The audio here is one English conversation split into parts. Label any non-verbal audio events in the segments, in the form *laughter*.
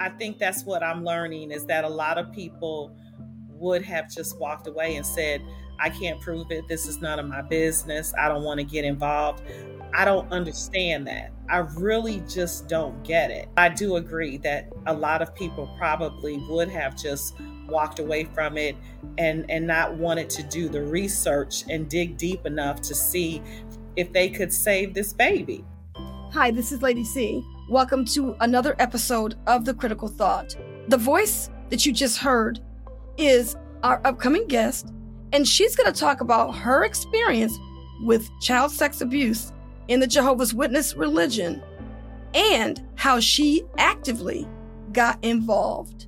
I think that's what I'm learning is that a lot of people would have just walked away and said, I can't prove it. This is none of my business. I don't want to get involved. I don't understand that. I really just don't get it. I do agree that a lot of people probably would have just walked away from it and and not wanted to do the research and dig deep enough to see if they could save this baby. Hi, this is Lady C. Welcome to another episode of The Critical Thought. The voice that you just heard is our upcoming guest, and she's going to talk about her experience with child sex abuse in the Jehovah's Witness religion and how she actively got involved.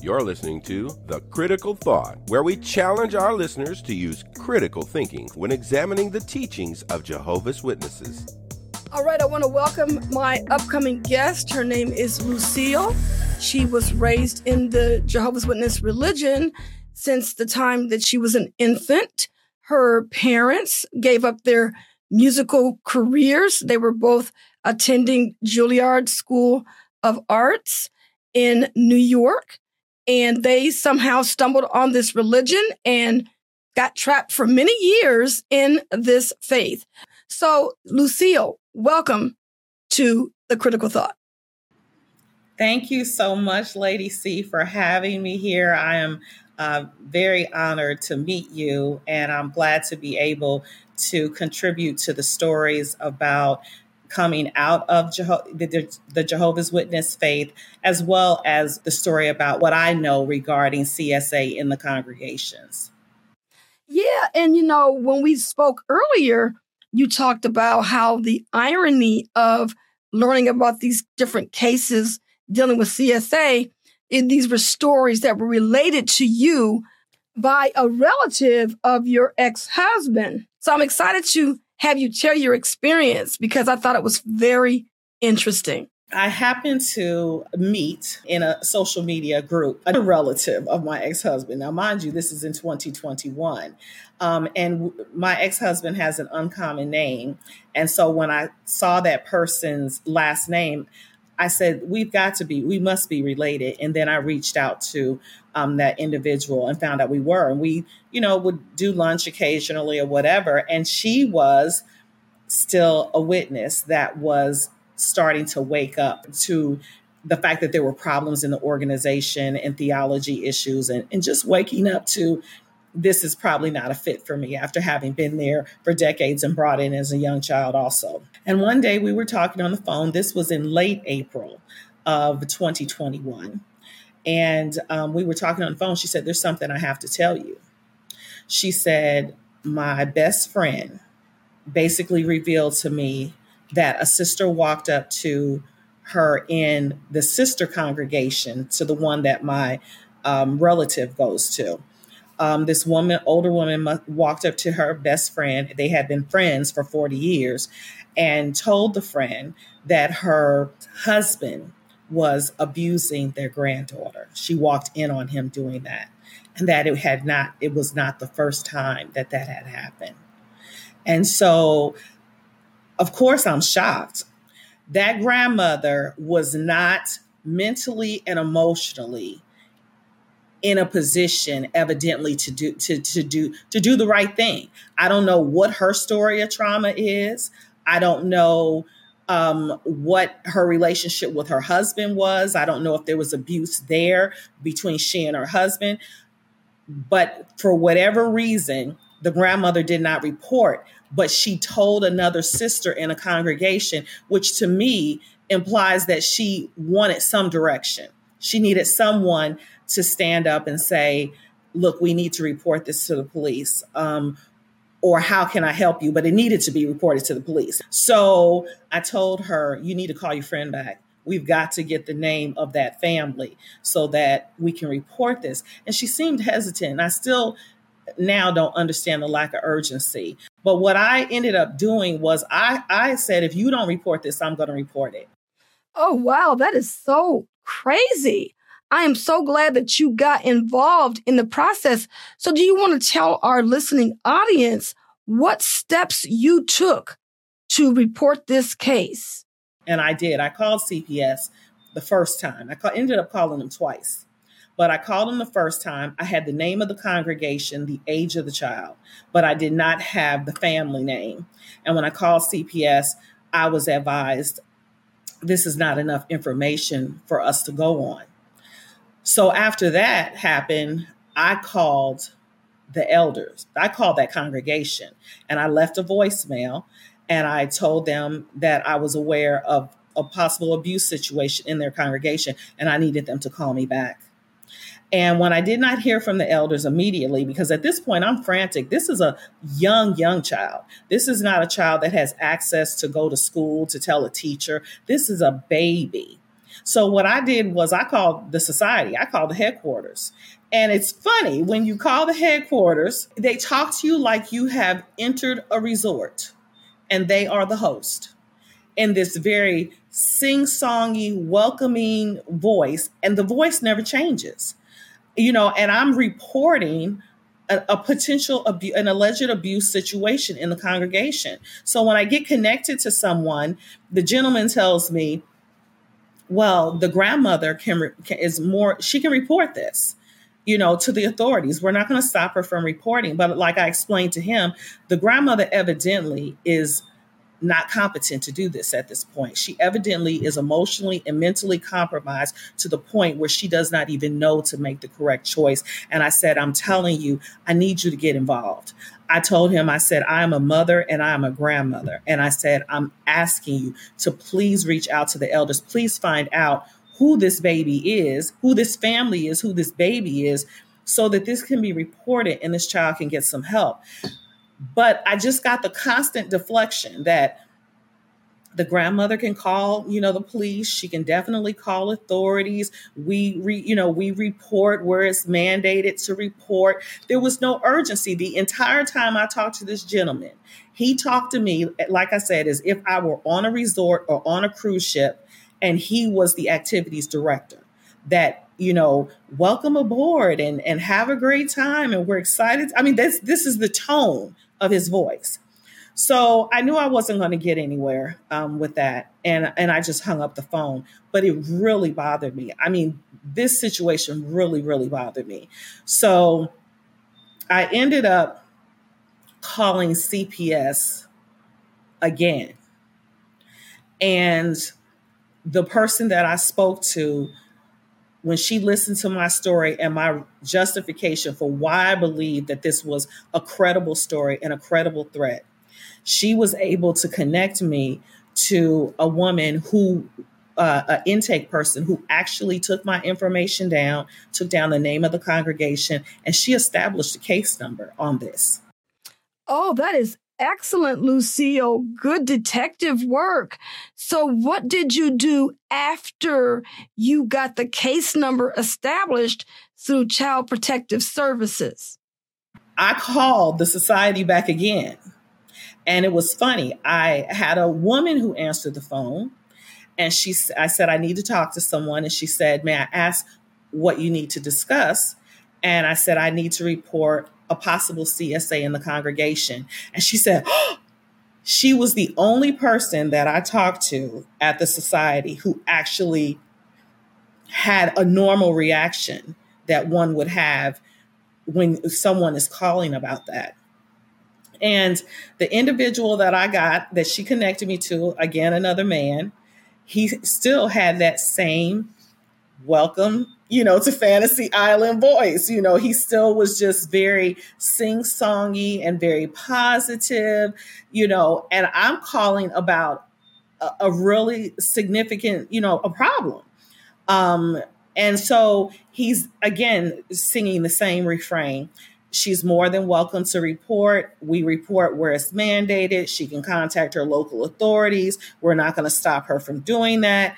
You're listening to The Critical Thought, where we challenge our listeners to use critical thinking when examining the teachings of Jehovah's Witnesses. All right, I want to welcome my upcoming guest. Her name is Lucille. She was raised in the Jehovah's Witness religion since the time that she was an infant. Her parents gave up their musical careers. They were both attending Juilliard School of Arts in New York and they somehow stumbled on this religion and got trapped for many years in this faith. So, Lucille, welcome to the critical thought. Thank you so much, Lady C, for having me here. I am uh, very honored to meet you, and I'm glad to be able to contribute to the stories about coming out of Jeho- the, the, Jehovah's Witness faith, as well as the story about what I know regarding CSA in the congregations. Yeah. And, you know, when we spoke earlier, you talked about how the irony of learning about these different cases dealing with CSA, in these were stories that were related to you by a relative of your ex husband. So I'm excited to have you share your experience because I thought it was very interesting. I happened to meet in a social media group a relative of my ex husband. Now, mind you, this is in 2021. Um, and my ex husband has an uncommon name. And so when I saw that person's last name, I said, we've got to be, we must be related. And then I reached out to um, that individual and found out we were. And we, you know, would do lunch occasionally or whatever. And she was still a witness that was starting to wake up to the fact that there were problems in the organization and theology issues and, and just waking up to this is probably not a fit for me after having been there for decades and brought in as a young child also. And one day we were talking on the phone. This was in late April of 2021. And um, we were talking on the phone. She said, There's something I have to tell you. She said, My best friend basically revealed to me that a sister walked up to her in the sister congregation to the one that my um, relative goes to um, this woman, older woman, walked up to her best friend. They had been friends for 40 years and told the friend that her husband was abusing their granddaughter. She walked in on him doing that and that it had not it was not the first time that that had happened. And so of course I'm shocked. That grandmother was not mentally and emotionally in a position evidently to do to to do to do the right thing. I don't know what her story of trauma is. I don't know um, what her relationship with her husband was. I don't know if there was abuse there between she and her husband. But for whatever reason, the grandmother did not report, but she told another sister in a congregation, which to me implies that she wanted some direction. She needed someone to stand up and say, look, we need to report this to the police. Um, or how can I help you? But it needed to be reported to the police. So I told her, you need to call your friend back. We've got to get the name of that family so that we can report this. And she seemed hesitant. I still now don't understand the lack of urgency. But what I ended up doing was I, I said, if you don't report this, I'm going to report it. Oh, wow. That is so crazy. I am so glad that you got involved in the process. So, do you want to tell our listening audience what steps you took to report this case? And I did. I called CPS the first time. I call, ended up calling them twice. But I called them the first time. I had the name of the congregation, the age of the child, but I did not have the family name. And when I called CPS, I was advised this is not enough information for us to go on. So after that happened, I called the elders. I called that congregation and I left a voicemail and I told them that I was aware of a possible abuse situation in their congregation and I needed them to call me back. And when I did not hear from the elders immediately, because at this point I'm frantic, this is a young, young child. This is not a child that has access to go to school to tell a teacher. This is a baby. So what I did was I called the society, I called the headquarters. And it's funny when you call the headquarters, they talk to you like you have entered a resort and they are the host in this very sing songy, welcoming voice. And the voice never changes you know, and I'm reporting a, a potential abu- an alleged abuse situation in the congregation. So when I get connected to someone, the gentleman tells me, "Well, the grandmother can, can is more. She can report this." you know, to the authorities. We're not going to stop her from reporting. But like I explained to him, the grandmother evidently is not competent to do this at this point. She evidently is emotionally and mentally compromised to the point where she does not even know to make the correct choice. And I said, I'm telling you, I need you to get involved. I told him, I said, I am a mother and I am a grandmother. And I said, I'm asking you to please reach out to the elders. Please find out who this baby is, who this family is, who this baby is, so that this can be reported and this child can get some help. But I just got the constant deflection that the grandmother can call, you know, the police. She can definitely call authorities. We, re, you know, we report where it's mandated to report. There was no urgency the entire time I talked to this gentleman. He talked to me, like I said, as if I were on a resort or on a cruise ship, and he was the activities director. That you know, welcome aboard and and have a great time, and we're excited. I mean, this this is the tone of his voice. So I knew I wasn't going to get anywhere um, with that, and and I just hung up the phone. But it really bothered me. I mean, this situation really, really bothered me. So I ended up calling CPS again, and the person that I spoke to when she listened to my story and my justification for why I believe that this was a credible story and a credible threat, she was able to connect me to a woman who, uh, an intake person who actually took my information down, took down the name of the congregation, and she established a case number on this. Oh, that is excellent, Lucille. Good detective work. So, what did you do after you got the case number established through Child Protective Services? I called the society back again. And it was funny. I had a woman who answered the phone and she I said I need to talk to someone and she said, "May I ask what you need to discuss?" And I said I need to report a possible CSA in the congregation. And she said, oh, *gasps* she was the only person that I talked to at the society who actually had a normal reaction that one would have when someone is calling about that. And the individual that I got that she connected me to, again, another man, he still had that same welcome you know, to Fantasy Island voice. You know, he still was just very sing songy and very positive, you know, and I'm calling about a, a really significant, you know, a problem. Um, and so he's again singing the same refrain. She's more than welcome to report. We report where it's mandated. She can contact her local authorities. We're not going to stop her from doing that.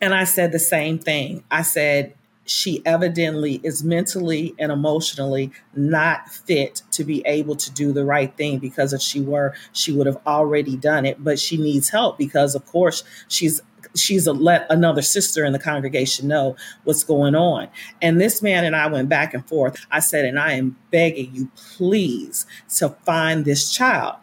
And I said the same thing. I said, she evidently is mentally and emotionally not fit to be able to do the right thing because if she were she would have already done it but she needs help because of course she's she's a, let another sister in the congregation know what's going on and this man and i went back and forth i said and i am begging you please to find this child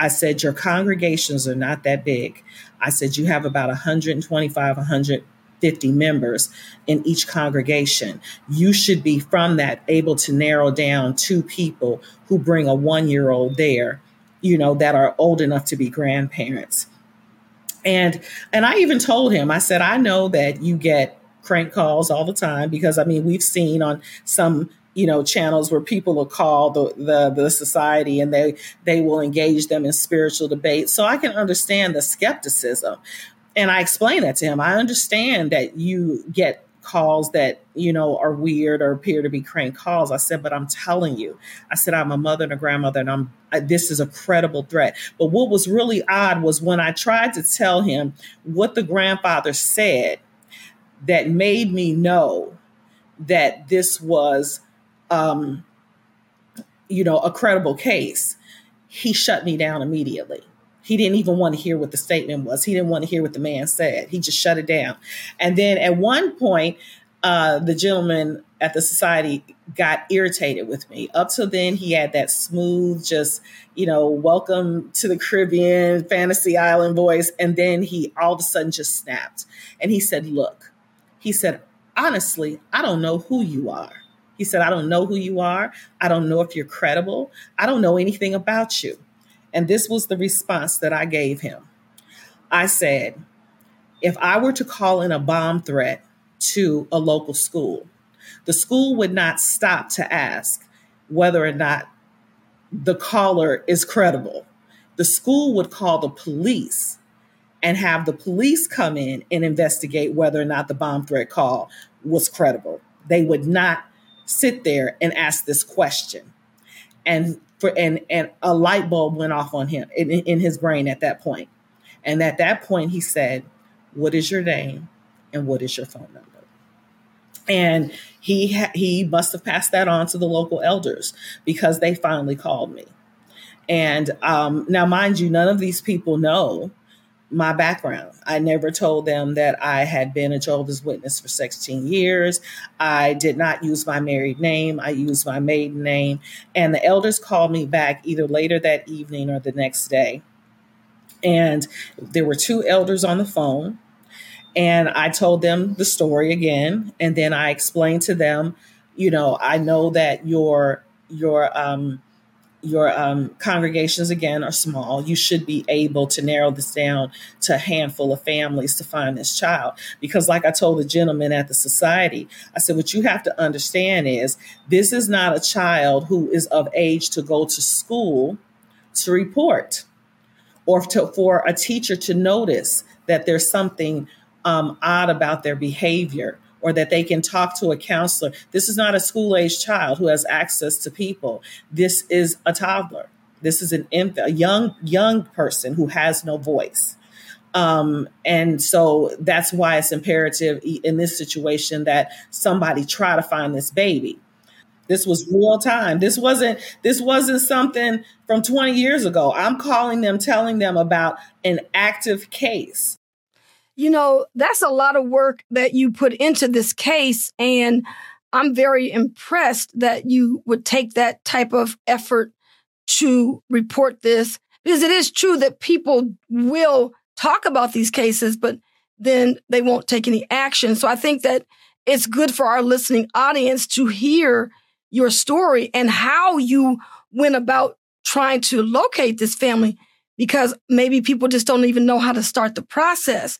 I said, Your congregations are not that big. I said, You have about 125, 150 members in each congregation. You should be from that able to narrow down two people who bring a one year old there, you know, that are old enough to be grandparents. And and I even told him, I said, I know that you get crank calls all the time because I mean we've seen on some you know channels where people will call the, the the society and they they will engage them in spiritual debate. So i can understand the skepticism. And i explained that to him. I understand that you get calls that you know are weird or appear to be crank calls i said but i'm telling you i said i'm a mother and a grandmother and i'm I, this is a credible threat but what was really odd was when i tried to tell him what the grandfather said that made me know that this was um, you know, a credible case, he shut me down immediately. He didn't even want to hear what the statement was. He didn't want to hear what the man said. He just shut it down. And then at one point, uh, the gentleman at the society got irritated with me. Up till then, he had that smooth, just, you know, welcome to the Caribbean, fantasy island voice. And then he all of a sudden just snapped. And he said, Look, he said, honestly, I don't know who you are. He said, I don't know who you are. I don't know if you're credible. I don't know anything about you. And this was the response that I gave him. I said, if I were to call in a bomb threat to a local school, the school would not stop to ask whether or not the caller is credible. The school would call the police and have the police come in and investigate whether or not the bomb threat call was credible. They would not sit there and ask this question. And for and and a light bulb went off on him in, in his brain at that point. And at that point he said, "What is your name and what is your phone number?" And he ha- he must have passed that on to the local elders because they finally called me. And um, now, mind you, none of these people know my background. I never told them that I had been a Jehovah's Witness for 16 years. I did not use my married name. I used my maiden name. And the elders called me back either later that evening or the next day. And there were two elders on the phone. And I told them the story again. And then I explained to them, you know, I know that your, your, um, your um, congregations again are small. You should be able to narrow this down to a handful of families to find this child. Because like i told the gentleman at the society i said what you have to understand is this is not a child who is of age to go to school to report or to, for a teacher to notice that there's something um, odd about their behavior or that they can talk to a counselor. This is not a school age child who has access to people. This is a toddler. This is an infant, a young young person who has no voice. Um, and so that's why it's imperative in this situation that somebody try to find this baby. This was real time. This wasn't this wasn't something from 20 years ago. I'm calling them telling them about an active case you know, that's a lot of work that you put into this case. And I'm very impressed that you would take that type of effort to report this because it is true that people will talk about these cases, but then they won't take any action. So I think that it's good for our listening audience to hear your story and how you went about trying to locate this family because maybe people just don't even know how to start the process.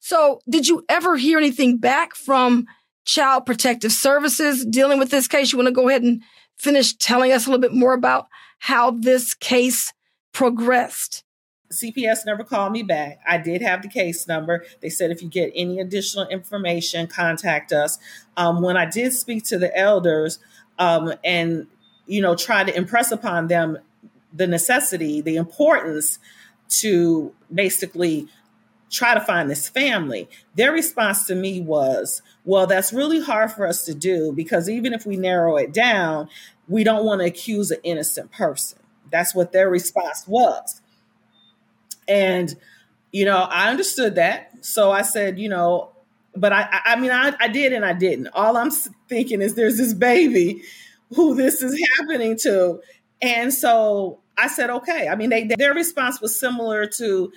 So, did you ever hear anything back from Child Protective Services dealing with this case? You want to go ahead and finish telling us a little bit more about how this case progressed? CPS never called me back. I did have the case number. They said if you get any additional information, contact us. Um, when I did speak to the elders um, and you know try to impress upon them the necessity, the importance to basically try to find this family. Their response to me was, well, that's really hard for us to do because even if we narrow it down, we don't want to accuse an innocent person. That's what their response was. And, you know, I understood that. So I said, you know, but I, I mean, I, I did and I didn't. All I'm thinking is there's this baby who this is happening to. And so I said, okay. I mean, they, their response was similar to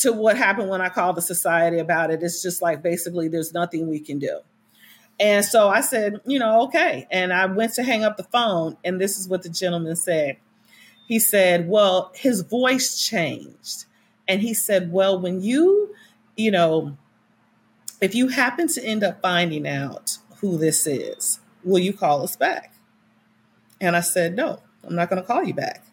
to what happened when I called the society about it. It's just like basically there's nothing we can do. And so I said, you know, okay. And I went to hang up the phone, and this is what the gentleman said. He said, well, his voice changed. And he said, well, when you, you know, if you happen to end up finding out who this is, will you call us back? And I said, no, I'm not going to call you back.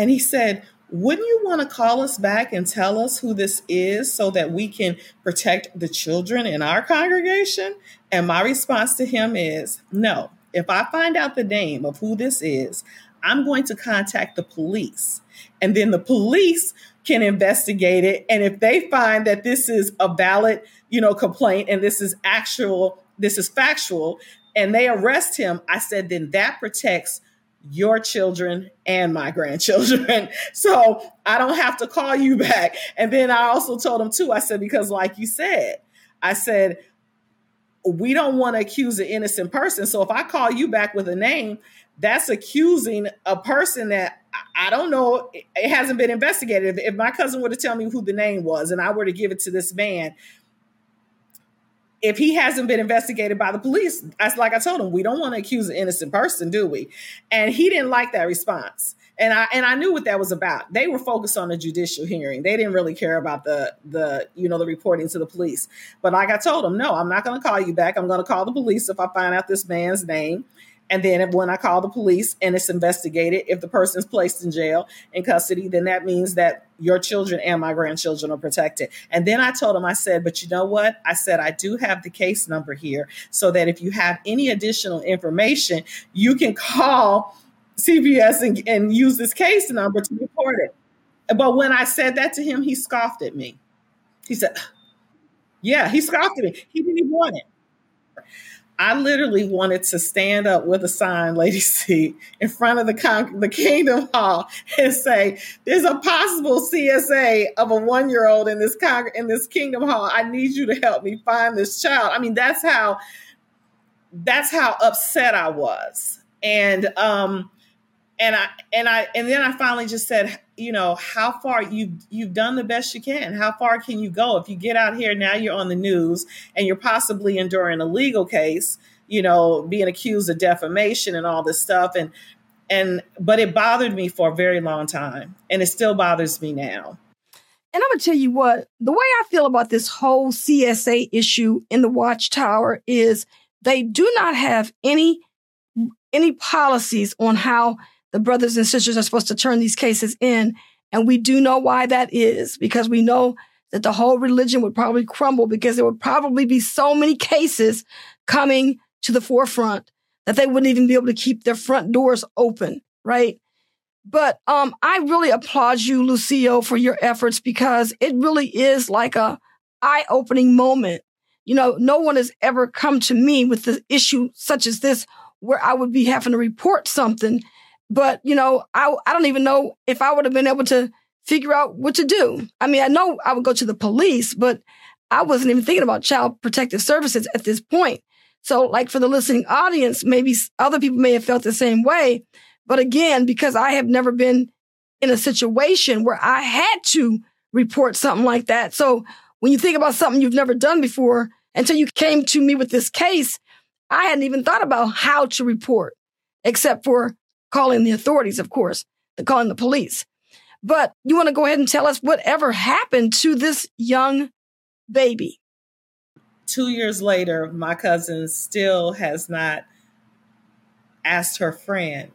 And he said, wouldn't you want to call us back and tell us who this is so that we can protect the children in our congregation? And my response to him is no. If I find out the name of who this is, I'm going to contact the police. And then the police can investigate it. And if they find that this is a valid, you know, complaint and this is actual, this is factual, and they arrest him, I said, then that protects your children and my grandchildren. *laughs* So I don't have to call you back. And then I also told him too, I said, because like you said, I said, we don't want to accuse an innocent person. So if I call you back with a name, that's accusing a person that I don't know, it hasn't been investigated. If my cousin were to tell me who the name was and I were to give it to this man, if he hasn't been investigated by the police, that's like I told him, we don't want to accuse an innocent person, do we? And he didn't like that response. And I and I knew what that was about. They were focused on a judicial hearing. They didn't really care about the the you know the reporting to the police. But like I told him, no, I'm not going to call you back. I'm going to call the police if I find out this man's name. And then when I call the police and it's investigated, if the person's placed in jail in custody, then that means that your children and my grandchildren are protected. And then I told him, I said, but you know what? I said, I do have the case number here so that if you have any additional information, you can call CPS and, and use this case number to report it. But when I said that to him, he scoffed at me. He said, Yeah, he scoffed at me. He didn't even want it. I literally wanted to stand up with a sign, Lady C, in front of the con- the Kingdom Hall and say, "There's a possible CSA of a one year old in this con- in this Kingdom Hall. I need you to help me find this child." I mean, that's how that's how upset I was, and um, and I and I and then I finally just said, you know, how far you you've done the best you can. How far can you go? If you get out here now, you're on the news and you're possibly enduring a legal case. You know, being accused of defamation and all this stuff, and and but it bothered me for a very long time, and it still bothers me now. And I'm gonna tell you what, the way I feel about this whole CSA issue in the Watchtower is they do not have any any policies on how the brothers and sisters are supposed to turn these cases in. And we do know why that is because we know that the whole religion would probably crumble because there would probably be so many cases coming to the forefront that they wouldn't even be able to keep their front doors open, right? But um, I really applaud you, Lucille, for your efforts because it really is like a eye-opening moment. You know, no one has ever come to me with the issue such as this where I would be having to report something but, you know, I, I don't even know if I would have been able to figure out what to do. I mean, I know I would go to the police, but I wasn't even thinking about child protective services at this point. So, like for the listening audience, maybe other people may have felt the same way. But again, because I have never been in a situation where I had to report something like that. So, when you think about something you've never done before, until you came to me with this case, I hadn't even thought about how to report, except for calling the authorities, of course, calling the police. But you want to go ahead and tell us whatever happened to this young baby. Two years later, my cousin still has not asked her friend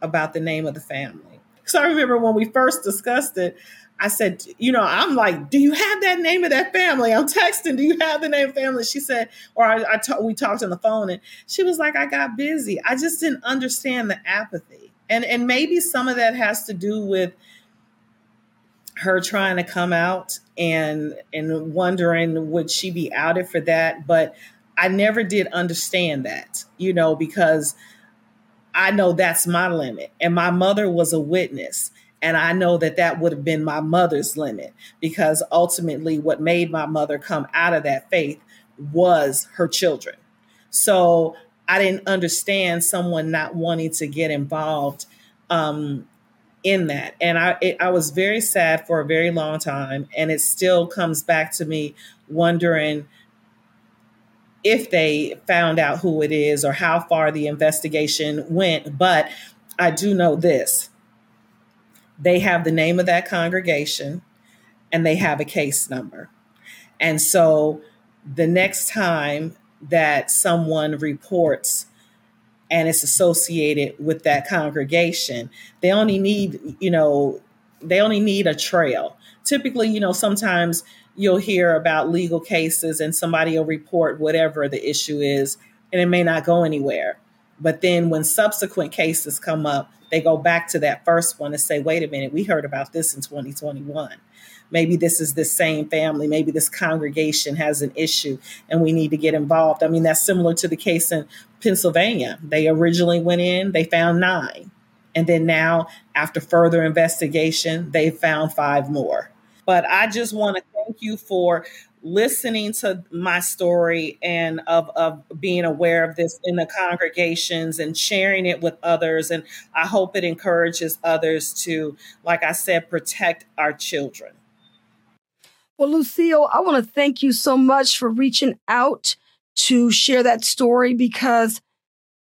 about the name of the family. So I remember when we first discussed it, I said, you know, I'm like, do you have that name of that family? I'm texting, do you have the name of family? She said, or I, I we talked on the phone and she was like, I got busy. I just didn't understand the apathy. And, and maybe some of that has to do with her trying to come out and, and wondering would she be outed for that? But I never did understand that, you know, because I know that's my limit. And my mother was a witness. And I know that that would have been my mother's limit because ultimately, what made my mother come out of that faith was her children. So I didn't understand someone not wanting to get involved um, in that. And I, it, I was very sad for a very long time. And it still comes back to me wondering if they found out who it is or how far the investigation went. But I do know this they have the name of that congregation and they have a case number. And so the next time that someone reports and it's associated with that congregation, they only need, you know, they only need a trail. Typically, you know, sometimes you'll hear about legal cases and somebody will report whatever the issue is and it may not go anywhere. But then when subsequent cases come up, they go back to that first one and say, wait a minute, we heard about this in 2021. Maybe this is the same family. Maybe this congregation has an issue and we need to get involved. I mean, that's similar to the case in Pennsylvania. They originally went in, they found nine. And then now, after further investigation, they found five more. But I just want to thank you for listening to my story and of, of being aware of this in the congregations and sharing it with others. And I hope it encourages others to, like I said, protect our children. Well, Lucille, I want to thank you so much for reaching out to share that story because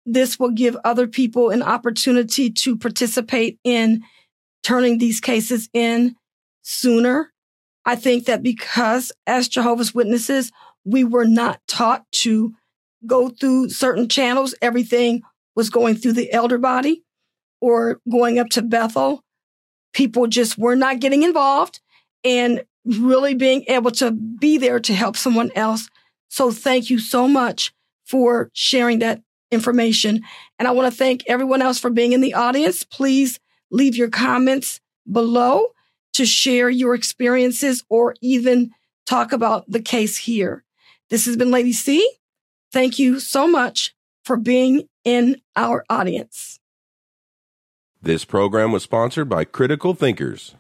this will give other people an opportunity to participate in turning these cases in sooner I think that because as Jehovah's Witnesses, we were not taught to go through certain channels, everything was going through the elder body or going up to Bethel. People just were not getting involved and really being able to be there to help someone else. So thank you so much for sharing that information. And I want to thank everyone else for being in the audience. Please leave your comments below to share your experiences or even talk about the case here. This has been Lady C. Thank you so much for being in our audience. This program was sponsored by Critical Thinkers.